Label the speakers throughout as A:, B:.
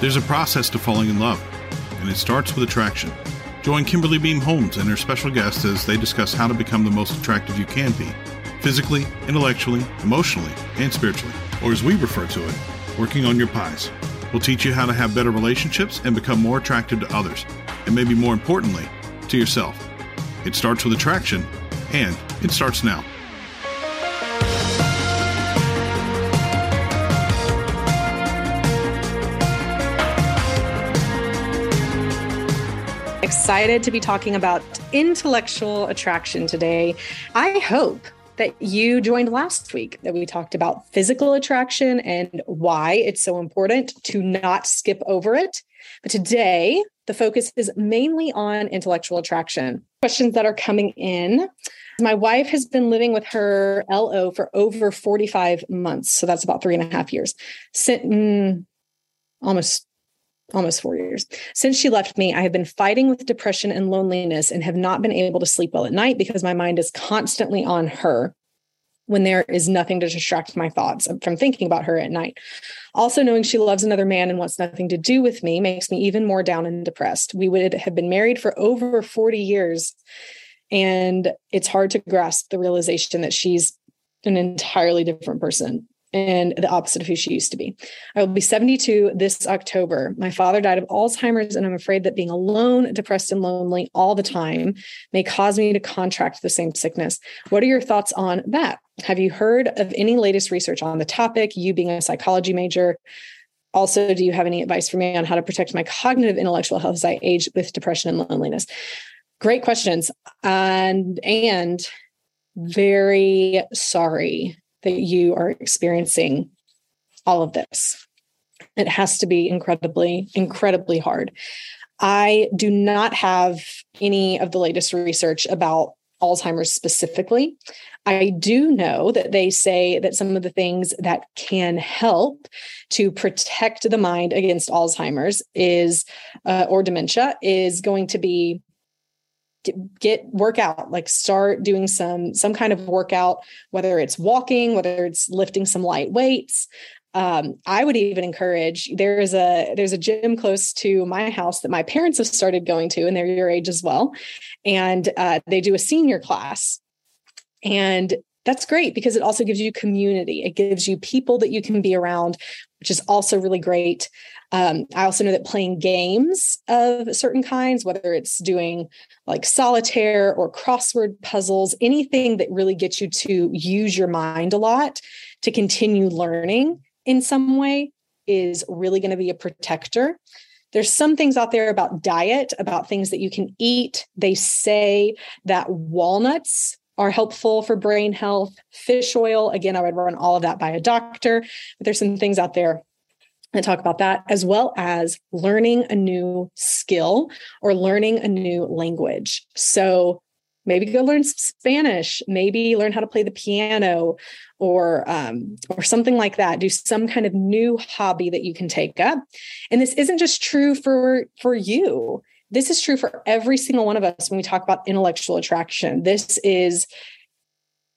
A: There's a process to falling in love, and it starts with attraction. Join Kimberly Beam Holmes and her special guests as they discuss how to become the most attractive you can be physically, intellectually, emotionally, and spiritually, or as we refer to it, working on your pies. We'll teach you how to have better relationships and become more attractive to others, and maybe more importantly, to yourself. It starts with attraction, and it starts now.
B: Excited to be talking about intellectual attraction today. I hope that you joined last week that we talked about physical attraction and why it's so important to not skip over it. But today, the focus is mainly on intellectual attraction. Questions that are coming in. My wife has been living with her LO for over 45 months. So that's about three and a half years. Since, mm, almost almost four years. Since she left me, I have been fighting with depression and loneliness and have not been able to sleep well at night because my mind is constantly on her when there is nothing to distract my thoughts from thinking about her at night. Also, knowing she loves another man and wants nothing to do with me makes me even more down and depressed. We would have been married for over 40 years, and it's hard to grasp the realization that she's an entirely different person and the opposite of who she used to be. I will be 72 this October. My father died of Alzheimer's, and I'm afraid that being alone, depressed, and lonely all the time may cause me to contract the same sickness. What are your thoughts on that? Have you heard of any latest research on the topic? You being a psychology major. Also, do you have any advice for me on how to protect my cognitive intellectual health as I age with depression and loneliness? Great questions. And and very sorry that you are experiencing all of this. It has to be incredibly, incredibly hard. I do not have any of the latest research about Alzheimer's specifically. I do know that they say that some of the things that can help to protect the mind against Alzheimer's is, uh, or dementia, is going to be get workout like start doing some some kind of workout whether it's walking whether it's lifting some light weights. Um, i would even encourage there is a there's a gym close to my house that my parents have started going to and they're your age as well. And uh, they do a senior class. And that's great because it also gives you community. It gives you people that you can be around which is also really great um, I also know that playing games of certain kinds, whether it's doing like solitaire or crossword puzzles, anything that really gets you to use your mind a lot to continue learning in some way is really going to be a protector. There's some things out there about diet, about things that you can eat. They say that walnuts are helpful for brain health. Fish oil, again, I would run all of that by a doctor, but there's some things out there and talk about that, as well as learning a new skill or learning a new language. So maybe go learn Spanish, maybe learn how to play the piano or um, or something like that. Do some kind of new hobby that you can take up. And this isn't just true for for you. This is true for every single one of us when we talk about intellectual attraction. This is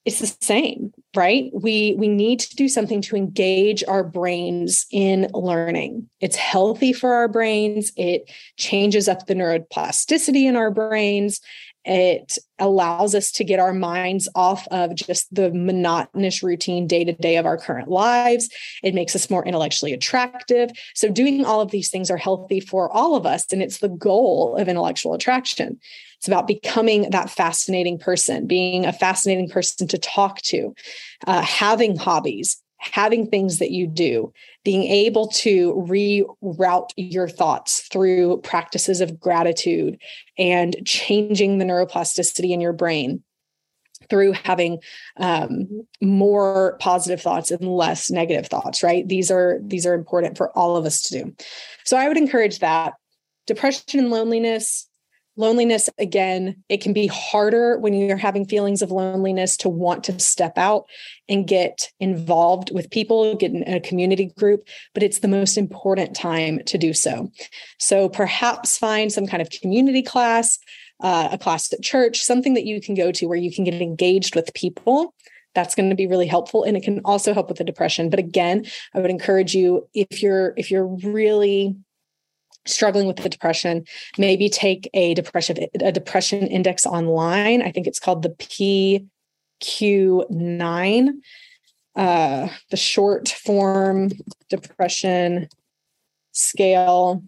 B: it's the same right? We we need to do something to engage our brains in learning. It's healthy for our brains. It changes up the neuroplasticity in our brains it allows us to get our minds off of just the monotonous routine day to day of our current lives. It makes us more intellectually attractive. So, doing all of these things are healthy for all of us. And it's the goal of intellectual attraction. It's about becoming that fascinating person, being a fascinating person to talk to, uh, having hobbies, having things that you do, being able to reroute your thoughts through practices of gratitude and changing the neuroplasticity in your brain. through having um, more positive thoughts and less negative thoughts right these are these are important for all of us to do so i would encourage that depression and loneliness loneliness again it can be harder when you're having feelings of loneliness to want to step out and get involved with people get in a community group but it's the most important time to do so. So perhaps find some kind of community class uh, a class at church something that you can go to where you can get engaged with people. That's going to be really helpful and it can also help with the depression. But again i would encourage you if you're if you're really struggling with the depression, maybe take a depression a depression index online. I think it's called the PQ9, uh, the short form depression scale.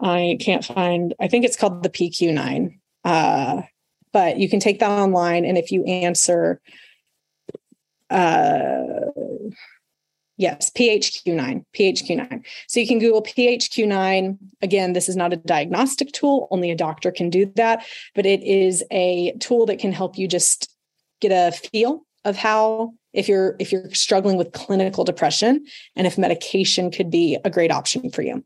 B: I can't find. I think it's called the PQ9. Uh, but you can take that online, and if you answer. Uh, Yes, PHQ9, PHQ9. So you can Google PHQ9. Again, this is not a diagnostic tool, only a doctor can do that, but it is a tool that can help you just get a feel of how if you're if you're struggling with clinical depression and if medication could be a great option for you.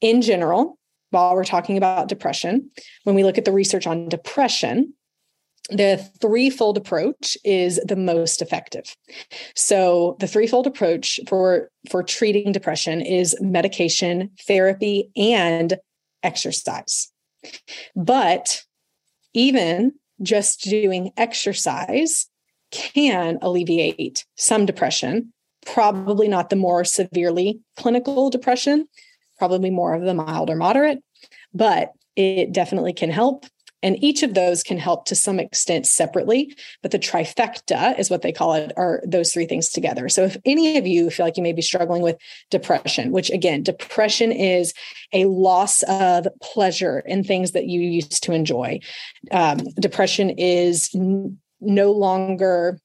B: In general, while we're talking about depression, when we look at the research on depression, the threefold approach is the most effective. So the threefold approach for for treating depression is medication therapy and exercise. But even just doing exercise can alleviate some depression probably not the more severely clinical depression probably more of the mild or moderate but it definitely can help and each of those can help to some extent separately, but the trifecta is what they call it, are those three things together. So if any of you feel like you may be struggling with depression, which again, depression is a loss of pleasure in things that you used to enjoy. Um, depression is n- no longer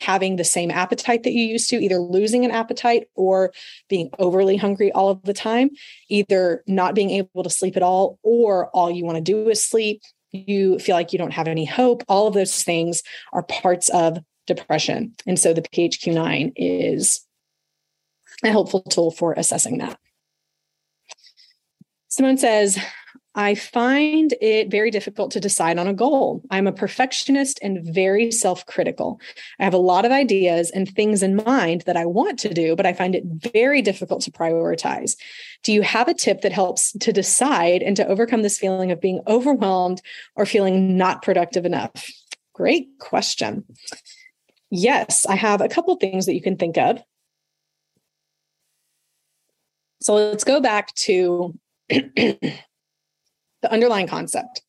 B: having the same appetite that you used to, either losing an appetite or being overly hungry all of the time, either not being able to sleep at all, or all you want to do is sleep, you feel like you don't have any hope. All of those things are parts of depression. And so the PHQ9 is a helpful tool for assessing that. Simone says, I find it very difficult to decide on a goal. I'm a perfectionist and very self critical. I have a lot of ideas and things in mind that I want to do, but I find it very difficult to prioritize. Do you have a tip that helps to decide and to overcome this feeling of being overwhelmed or feeling not productive enough? Great question. Yes, I have a couple things that you can think of. So let's go back to the underlying concept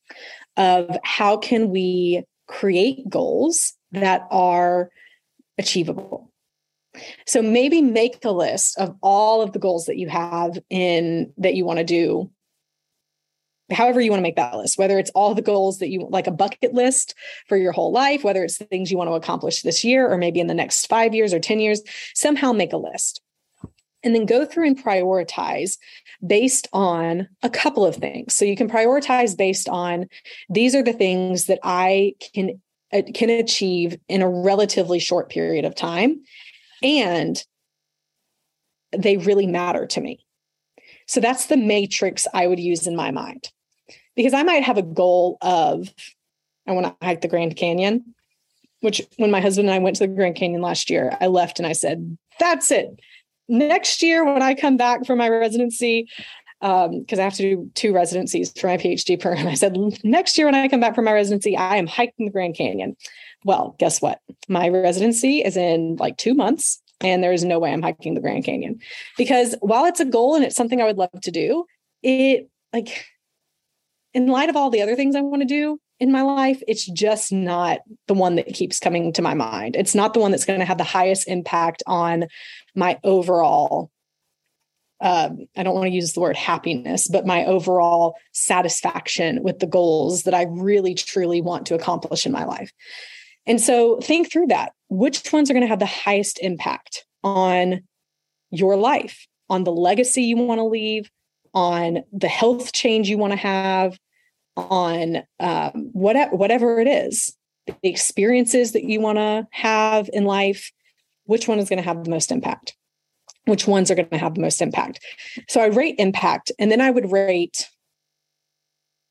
B: of how can we create goals that are achievable. So maybe make a list of all of the goals that you have in that you want to do. However you want to make that list whether it's all the goals that you like a bucket list for your whole life whether it's things you want to accomplish this year or maybe in the next 5 years or 10 years somehow make a list. And then go through and prioritize based on a couple of things. So you can prioritize based on these are the things that I can uh, can achieve in a relatively short period of time and they really matter to me. So that's the matrix I would use in my mind. Because I might have a goal of I want to hike the Grand Canyon, which when my husband and I went to the Grand Canyon last year, I left and I said, that's it next year when I come back from my residency, because um, I have to do two residencies for my PhD program, I said, next year when I come back from my residency, I am hiking the Grand Canyon. Well, guess what? My residency is in like two months, and there is no way I'm hiking the Grand Canyon because while it's a goal and it's something I would love to do, it like in light of all the other things I want to do, in my life, it's just not the one that keeps coming to my mind. It's not the one that's going to have the highest impact on my overall um, I don't want to use the word happiness, but my overall satisfaction with the goals that I really truly want to accomplish in my life. And so think through that. Which ones are going to have the highest impact on your life, on the legacy you want to leave, on the health change you want to have, on um, what, whatever it is, the experiences that you want to have in life, which one is going to have the most impact? Which ones are going to have the most impact? So I rate impact, and then I would rate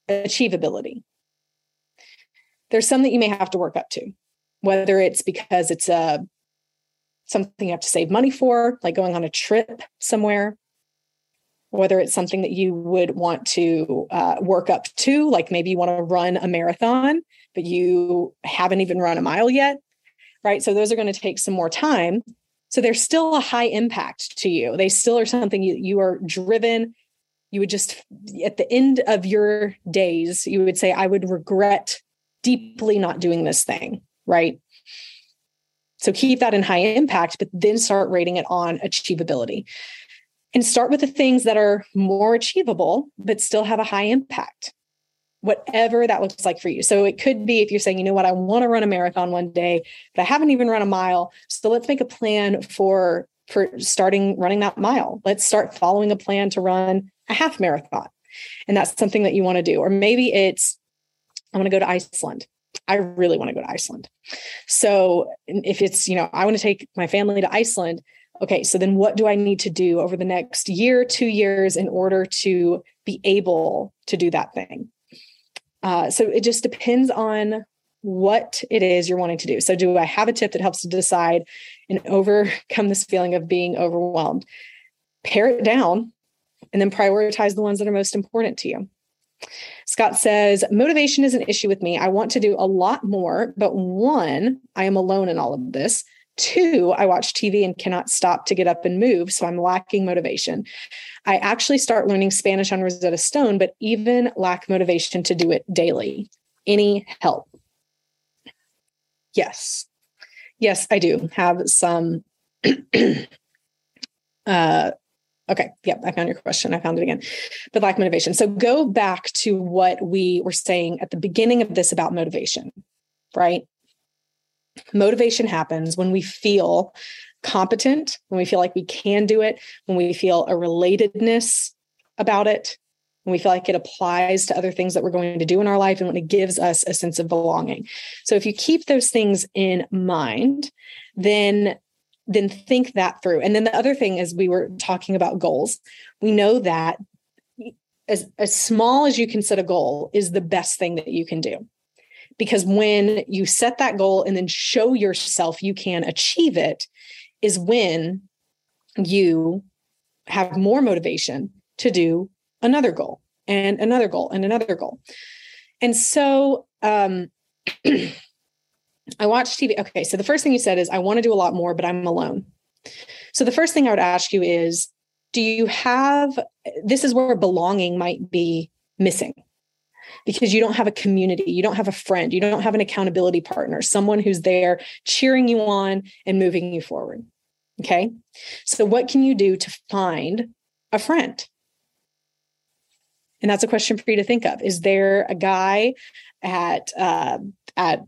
B: achievability. There's some that you may have to work up to, whether it's because it's a something you have to save money for, like going on a trip somewhere, whether it's something that you would want to uh, work up to, like maybe you want to run a marathon, but you haven't even run a mile yet, right? So those are going to take some more time. So they're still a high impact to you. They still are something you, you are driven. You would just, at the end of your days, you would say, I would regret deeply not doing this thing, right? So keep that in high impact, but then start rating it on achievability and start with the things that are more achievable, but still have a high impact, whatever that looks like for you. So it could be if you're saying, you know what, I want to run a marathon one day, but I haven't even run a mile. So let's make a plan for for starting running that mile. Let's start following a plan to run a half marathon. And that's something that you want to do. Or maybe it's, I want to go to Iceland. I really want to go to Iceland. So if it's, you know, I want to take my family to Iceland, okay, so then what do I need to do over the next year, two years in order to be able to do that thing? Uh, so it just depends on what it is you're wanting to do. So, do I have a tip that helps to decide and overcome this feeling of being overwhelmed? Pare it down and then prioritize the ones that are most important to you. Scott says, motivation is an issue with me. I want to do a lot more, but one, I am alone in all of this. Two, I watch TV and cannot stop to get up and move. So I'm lacking motivation. I actually start learning Spanish on Rosetta Stone, but even lack motivation to do it daily. Any help? Yes. Yes, I do have some. uh, okay. Yep. I found your question. I found it again. The lack motivation. So go back to what we were saying at the beginning of this about motivation, right? Motivation happens when we feel competent, when we feel like we can do it, when we feel a relatedness about it, when we feel like it applies to other things that we're going to do in our life, and when it gives us a sense of belonging. So if you keep those things in mind, then then think that through. And then the other thing is we were talking about goals. We know that as, as small as you can set a goal is the best thing that you can do because when you set that goal and then show yourself you can achieve it is when you have more motivation to do another goal and another goal and another goal. And so um i watch tv okay so the first thing you said is i want to do a lot more but i'm alone. So the first thing i would ask you is do you have this is where belonging might be missing because you don't have a community, you don't have a friend, you don't have an accountability partner, someone who's there cheering you on and moving you forward. Okay. So, what can you do to find a friend? And that's a question for you to think of. Is there a guy at uh, at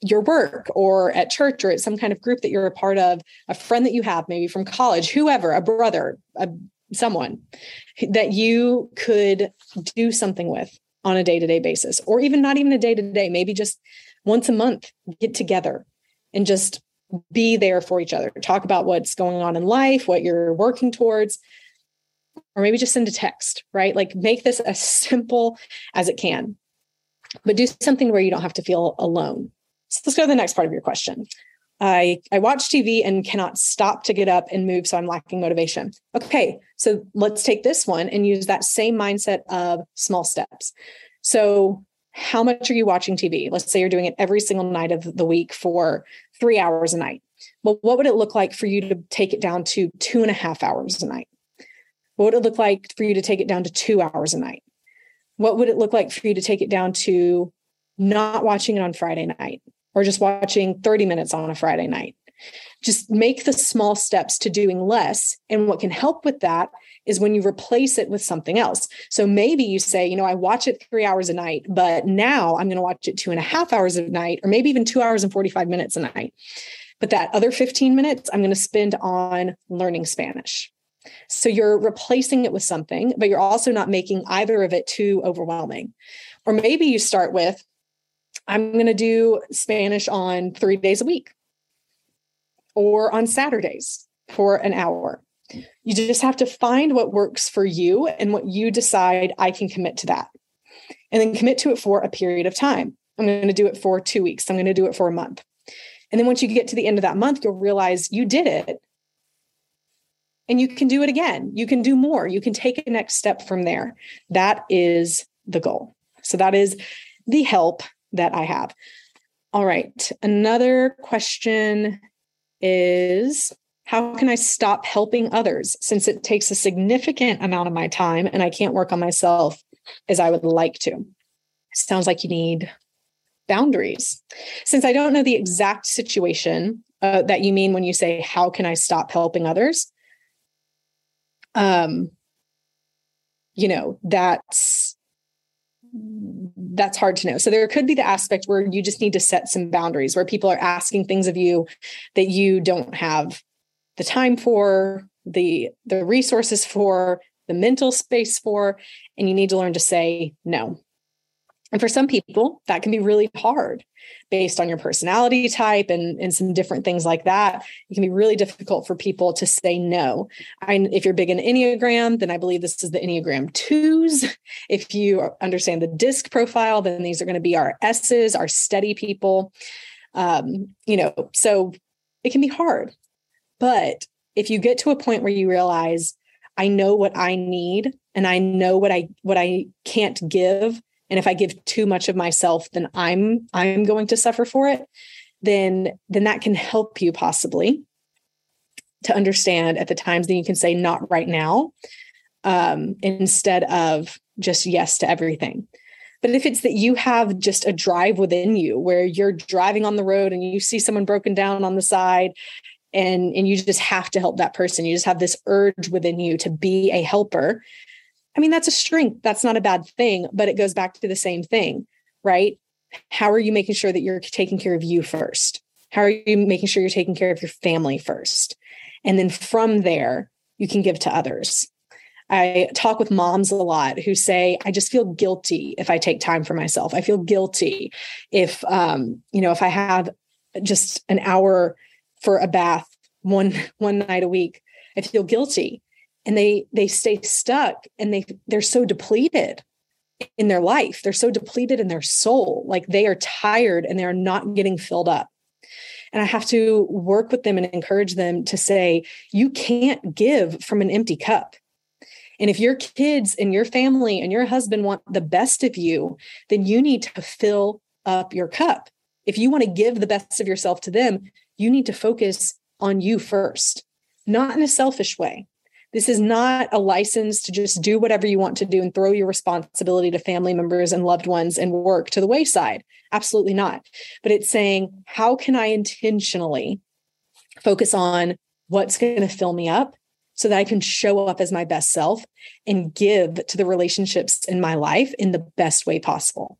B: your work or at church or at some kind of group that you're a part of, a friend that you have, maybe from college, whoever, a brother, a, someone that you could do something with on a day to day basis, or even not even a day to day, maybe just once a month, get together and just be there for each other. Talk about what's going on in life, what you're working towards, or maybe just send a text, right? Like make this as simple as it can, but do something where you don't have to feel alone. So let's go to the next part of your question. I, I watch TV and cannot stop to get up and move, so I'm lacking motivation. Okay, so let's take this one and use that same mindset of small steps. So, how much are you watching TV? Let's say you're doing it every single night of the week for three hours a night. Well, what would it look like for you to take it down to two and a half hours a night? What would it look like for you to take it down to two hours a night? What would it look like for you to take it down to not watching it on Friday night? Or just watching 30 minutes on a Friday night. Just make the small steps to doing less. And what can help with that is when you replace it with something else. So maybe you say, you know, I watch it three hours a night, but now I'm going to watch it two and a half hours a night, or maybe even two hours and 45 minutes a night. But that other 15 minutes, I'm going to spend on learning Spanish. So you're replacing it with something, but you're also not making either of it too overwhelming. Or maybe you start with, I'm going to do Spanish on three days a week or on Saturdays for an hour. You just have to find what works for you and what you decide I can commit to that. And then commit to it for a period of time. I'm going to do it for two weeks. I'm going to do it for a month. And then once you get to the end of that month, you'll realize you did it. And you can do it again. You can do more. You can take a next step from there. That is the goal. So that is the help that I have. All right. Another question is how can I stop helping others since it takes a significant amount of my time and I can't work on myself as I would like to? Sounds like you need boundaries. Since I don't know the exact situation uh, that you mean when you say, How can I stop helping others? Um, you know, that's that's hard to know. So there could be the aspect where you just need to set some boundaries where people are asking things of you that you don't have the time for, the the resources for, the mental space for, and you need to learn to say no. And for some people, that can be really hard based on your personality type and, and some different things like that. It can be really difficult for people to say no. And if you're big in Enneagram, then I believe this is the Enneagram twos. If you understand the disc profile, then these are going to be our S's, our steady people. Um, you know, so it can be hard. But if you get to a point where you realize, I know what I need and I know what I what I can't give and if i give too much of myself then i'm i'm going to suffer for it then then that can help you possibly to understand at the times that you can say not right now um, instead of just yes to everything. But if it's that you have just a drive within you where you're driving on the road and you see someone broken down on the side and and you just have to help that person you just have this urge within you to be a helper I mean, that's a strength. That's not a bad thing, but it goes back to the same thing, right? How are you making sure that you're taking care of you first? How are you making sure you're taking care of your family first? And then from there, you can give to others. I talk with moms a lot who say, I just feel guilty if I take time for myself. I feel guilty if, um, you know, if I have just an hour for a bath one one night a week, I feel guilty and they they stay stuck and they they're so depleted in their life. They're so depleted in their soul. Like they are tired and they're not getting filled up. And i have to work with them and encourage them to say you can't give from an empty cup. And if your kids and your family and your husband want the best of you then you need to fill up your cup. If you want to give the best of yourself to them you need to focus on you first not in a selfish way this is not a license to just do whatever you want to do and throw your responsibility to family members and loved ones and work to the wayside. Absolutely not. But it's saying, how can I intentionally focus on what's going to fill me up so that I can show up as my best self and give to the relationships in my life in the best way possible?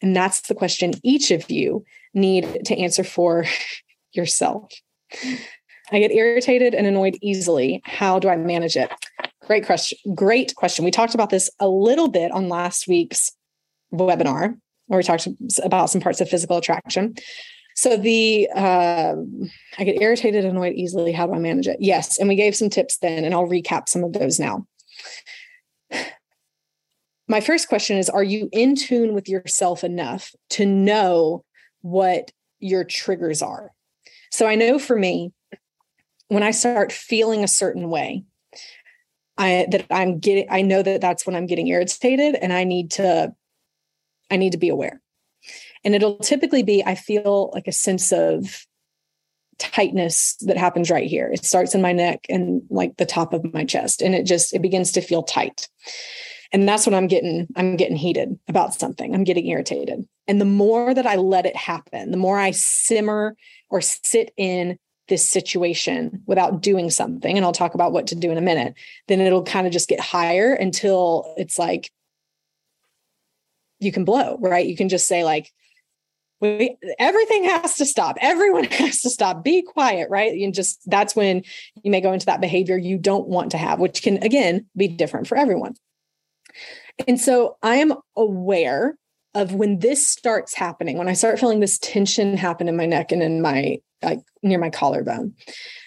B: And that's the question each of you need to answer for yourself. I get irritated and annoyed easily. How do I manage it? Great question. Great question. We talked about this a little bit on last week's webinar, where we talked about some parts of physical attraction. So the uh, I get irritated and annoyed easily. How do I manage it? Yes, and we gave some tips then, and I'll recap some of those now. My first question is: Are you in tune with yourself enough to know what your triggers are? So I know for me, when I start feeling a certain way, I that I'm getting I know that that's when I'm getting irritated and I need to I need to be aware. And it'll typically be I feel like a sense of tightness that happens right here. It starts in my neck and like the top of my chest and it just it begins to feel tight. And that's when I'm getting I'm getting heated about something. I'm getting irritated. And the more that I let it happen, the more I simmer or sit in this situation without doing something and I'll talk about what to do in a minute then it'll kind of just get higher until it's like you can blow right? You can just say like we, everything has to stop. Everyone has to stop. Be quiet right? And just that's when you may go into that behavior you don't want to have which can again be different for everyone. And so i am aware of when this starts happening, when I start feeling this tension happen in my neck and in my like near my collarbone,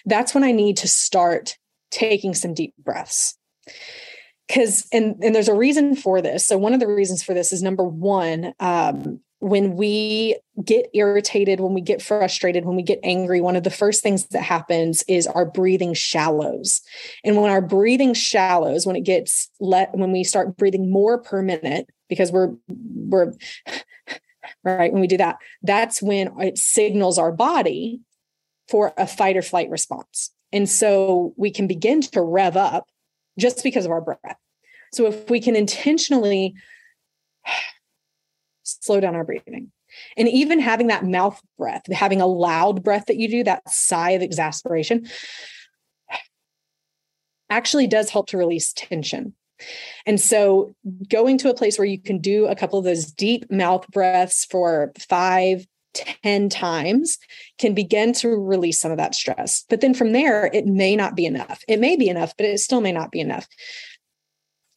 B: that's when I need to start taking some deep breaths. Because and and there's a reason for this. So one of the reasons for this is number one, um, when we get irritated, when we get frustrated, when we get angry, one of the first things that happens is our breathing shallows. And when our breathing shallows, when it gets let, when we start breathing more per minute, because we're, we're, right, when we do that, that's when it signals our body for a fight or flight response. And so we can begin to rev up just because of our breath. So if we can intentionally slow down our breathing. And even having that mouth breath, having a loud breath that you do, that sigh of exasperation, actually does help to release tension. And so going to a place where you can do a couple of those deep mouth breaths for five, ten times can begin to release some of that stress. But then from there, it may not be enough. It may be enough, but it still may not be enough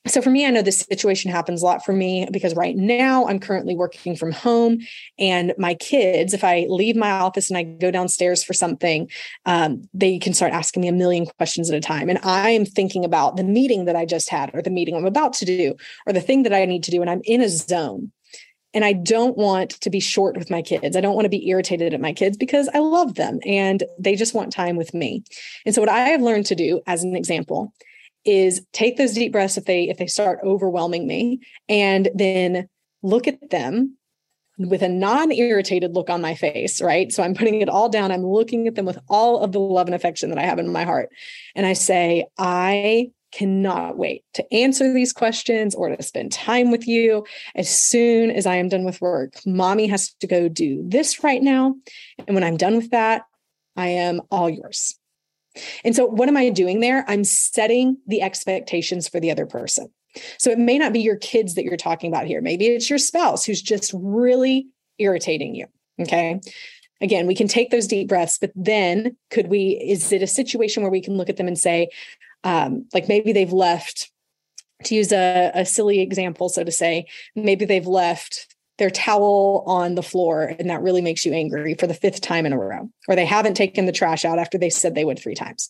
B: so for me i know this situation happens a lot for me because right now i'm currently working from home and my kids if i leave my office and i go downstairs for something um, they can start asking me a million questions at a time and i am thinking about the meeting that i just had or the meeting i'm about to do or the thing that i need to do and i'm in a zone and I don't want to be short with my kids. I don't want to be irritated at my kids because I love them and they just want time with me. And so, what I have learned to do, as an example, is take those deep breaths if they if they start overwhelming me and then look at them with a non-irritated look on my face right? So i'm putting it all down. I'm looking at them with all of the love and affection that i have in my heart. And i say i cannot wait to answer these questions or to spend time with you. As soon as i am done with work mommy has to go do this right now. And when i'm done with that i am all yours and so, what am I doing there? I'm setting the expectations for the other person. So, it may not be your kids that you're talking about here. Maybe it's your spouse who's just really irritating you. Okay. Again, we can take those deep breaths, but then could we, is it a situation where we can look at them and say, um, like maybe they've left, to use a, a silly example, so to say, maybe they've left their towel on the floor and that really makes you angry for the fifth time in a row or they haven't taken the trash out after they said they would three times.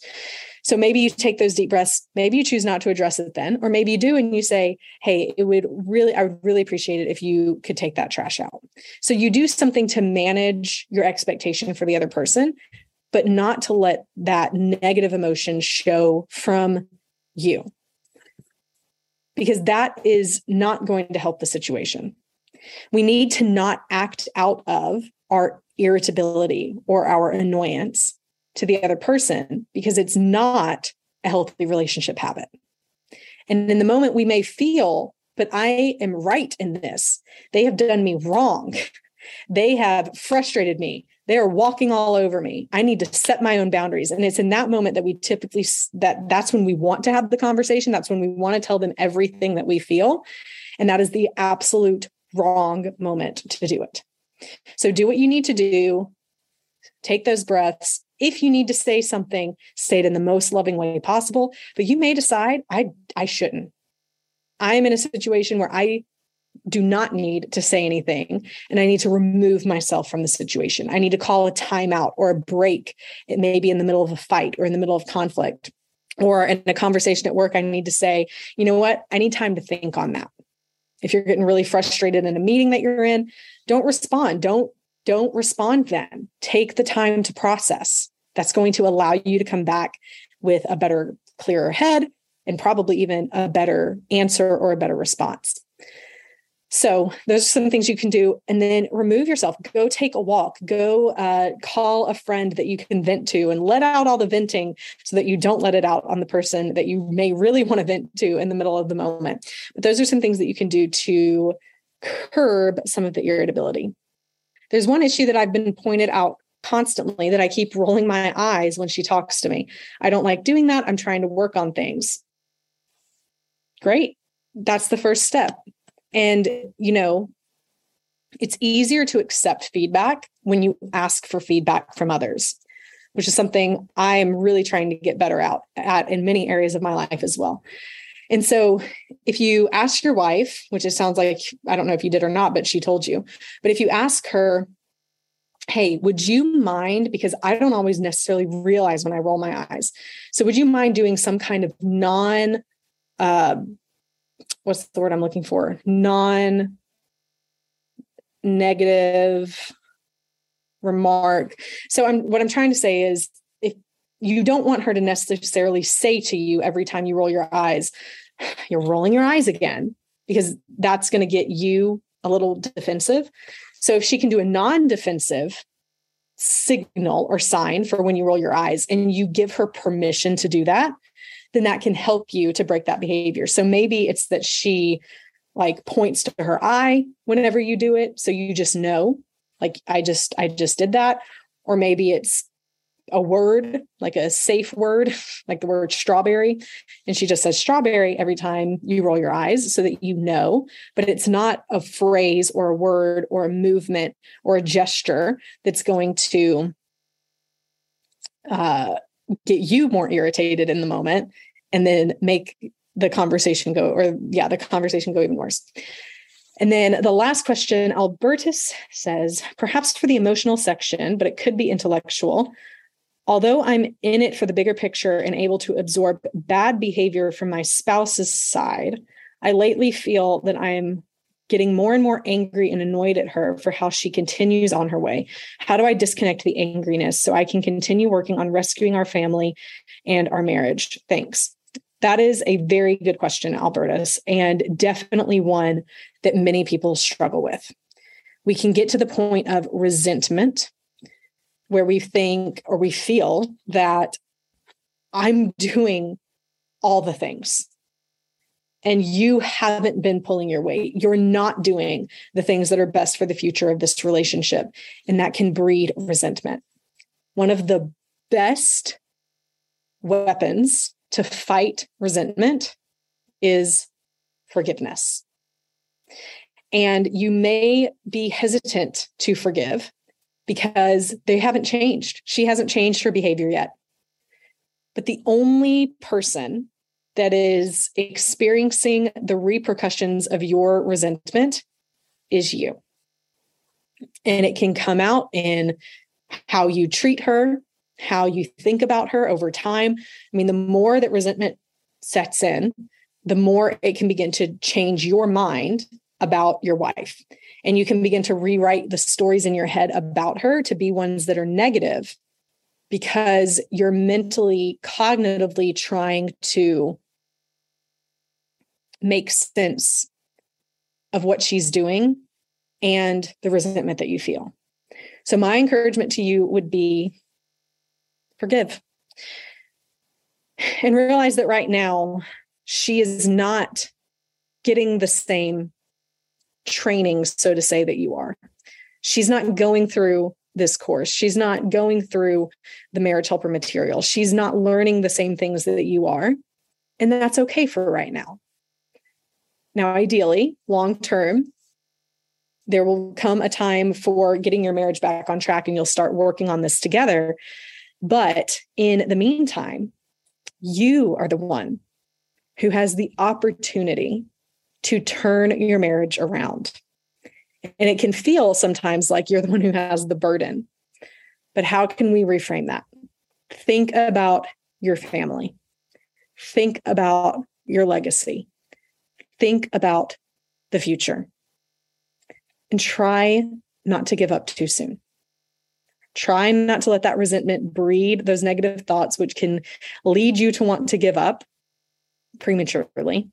B: So maybe you take those deep breaths maybe you choose not to address it then or maybe you do and you say hey it would really i would really appreciate it if you could take that trash out. So you do something to manage your expectation for the other person but not to let that negative emotion show from you. Because that is not going to help the situation we need to not act out of our irritability or our annoyance to the other person because it's not a healthy relationship habit. And in the moment, we may feel, but I am right in this. They have done me wrong. They have frustrated me. They are walking all over me. I need to set my own boundaries. And it's in that moment that we typically that that's when we want to have the conversation. That's when we want to tell them everything that we feel. And that is the absolute wrong moment to do it. So do what you need to do. Take those breaths. If you need to say something, say it in the most loving way possible. But you may decide I I shouldn't. I'm in a situation where I do not need to say anything and I need to remove myself from the situation. I need to call a timeout or a break. It may be in the middle of a fight or in the middle of conflict or in a conversation at work. I need to say, you know what? I need time to think on that if you're getting really frustrated in a meeting that you're in don't respond. Don't don't respond then. Take the time to process. That's going to allow you to come back with a better clearer head and probably even a better answer or a better response so those are some things you can do, and then remove yourself. Go take a walk. Go uh, call a friend that you can vent to, and let out all the venting so that you don't let it out on the person that you may really want to vent to in the middle of the moment. But those are some things that you can do to curb some of the irritability. There's one issue that I've been pointed out constantly that I keep rolling my eyes when she talks to me. I don't like doing that. I'm trying to work on things. Great. That's the first step and, you know, it's easier to accept feedback when you ask for feedback from others, which is something I am really trying to get better out at in many areas of my life as well. And so if you ask your wife, which it sounds like, I don't know if you did or not, but she told you, but if you ask her, hey, would you mind? Because I don't always necessarily realize when I roll my eyes. So would you mind doing some kind of non, uh, what's the word I'm looking for? Non negative remark. So I'm what I'm trying to say is if you don't want her to necessarily say to you every time you roll your eyes, you're rolling your eyes again, because that's going to get you a little defensive. So if she can do a non-defensive signal or sign for when you roll your eyes and you give her permission to do that, then that can help you to break that behavior. So maybe it's that she like points to her eye whenever you do it so you just know like i just i just did that. Or maybe it's a word like a safe word like the word strawberry and she just says strawberry every time you roll your eyes so that you know. But it's not a phrase or a word or a movement or a gesture that's going to uh, get you more irritated in the moment and then make the conversation go or yeah the conversation go even worse. And then the last question albertus says perhaps for the emotional section but it could be intellectual. Although i'm in it for the bigger picture and able to absorb bad behavior from my spouse's side i lately feel that i'm getting more and more angry and annoyed at her for how she continues on her way. How do i disconnect the angriness so i can continue working on rescuing our family and our marriage? Thanks that is a very good question, Albertus, and definitely one that many people struggle with. We can get to the point of resentment where we think or we feel that I'm doing all the things and you haven't been pulling your weight. You're not doing the things that are best for the future of this relationship. And that can breed resentment. One of the best weapons to fight resentment is forgiveness. And you may be hesitant to forgive because they haven't changed. She hasn't changed her behavior yet. But the only person that is experiencing the repercussions of your resentment is you. And it can come out in how you treat her, how you think about her over time. I mean, the more that resentment sets in, the more it can begin to change your mind about your wife. And you can begin to rewrite the stories in your head about her to be ones that are negative because you're mentally, cognitively trying to make sense of what she's doing and the resentment that you feel. So, my encouragement to you would be forgive. And realize that right now, she is not getting the same training, so to say, that you are. She's not going through this course. She's not going through the marriage helper material. She's not learning the same things that you are. And that's okay for right now. Now, ideally, long term, there will come a time for getting your marriage back on track and you'll start working on this together. But in the meantime, you are the one who has the opportunity to turn your marriage around. And it can feel sometimes like you're the one who has the burden. But how can we reframe that? Think about your family. Think about your legacy. Think about the future. And try not to give up too soon try not to let that resentment breed those negative thoughts, which can lead you to want to give up prematurely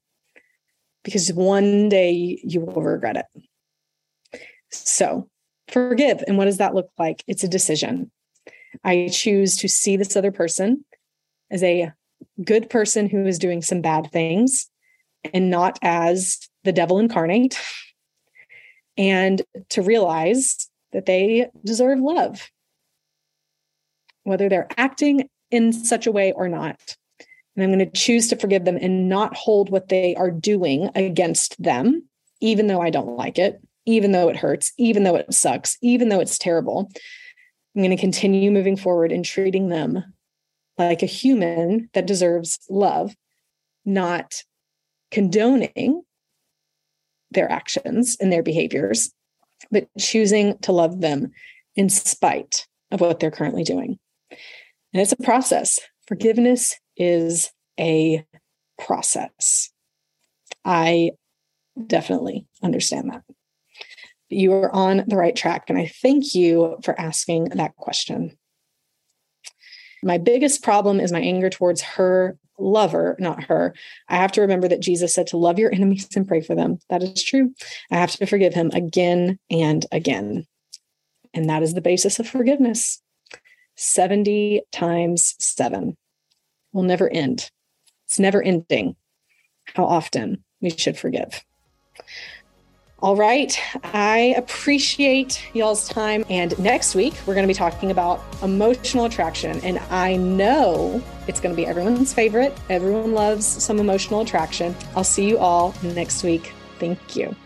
B: because one day you will regret it. So, forgive. And what does that look like? It's a decision. I choose to see this other person as a good person who is doing some bad things and not as the devil incarnate. And to realize that they deserve love whether they're acting in such a way or not. And I'm going to choose to forgive them and not hold what they are doing against them, even though I don't like it, even though it hurts, even though it sucks, even though it's terrible. I'm going to continue moving forward and treating them like a human that deserves love, not condoning their actions and their behaviors, but choosing to love them in spite of what they're currently doing. And it's a process. Forgiveness is a process. I definitely understand that. You are on the right track. And I thank you for asking that question. My biggest problem is my anger towards her lover, not her. I have to remember that Jesus said to love your enemies and pray for them. That is true. I have to forgive him again and again. And that is the basis of forgiveness 70 times seven will never end. It's never ending how often we should forgive. All right. I appreciate y'all's time. And next week, we're going to be talking about emotional attraction. And I know it's going to be everyone's favorite. Everyone loves some emotional attraction. I'll see you all next week. Thank you.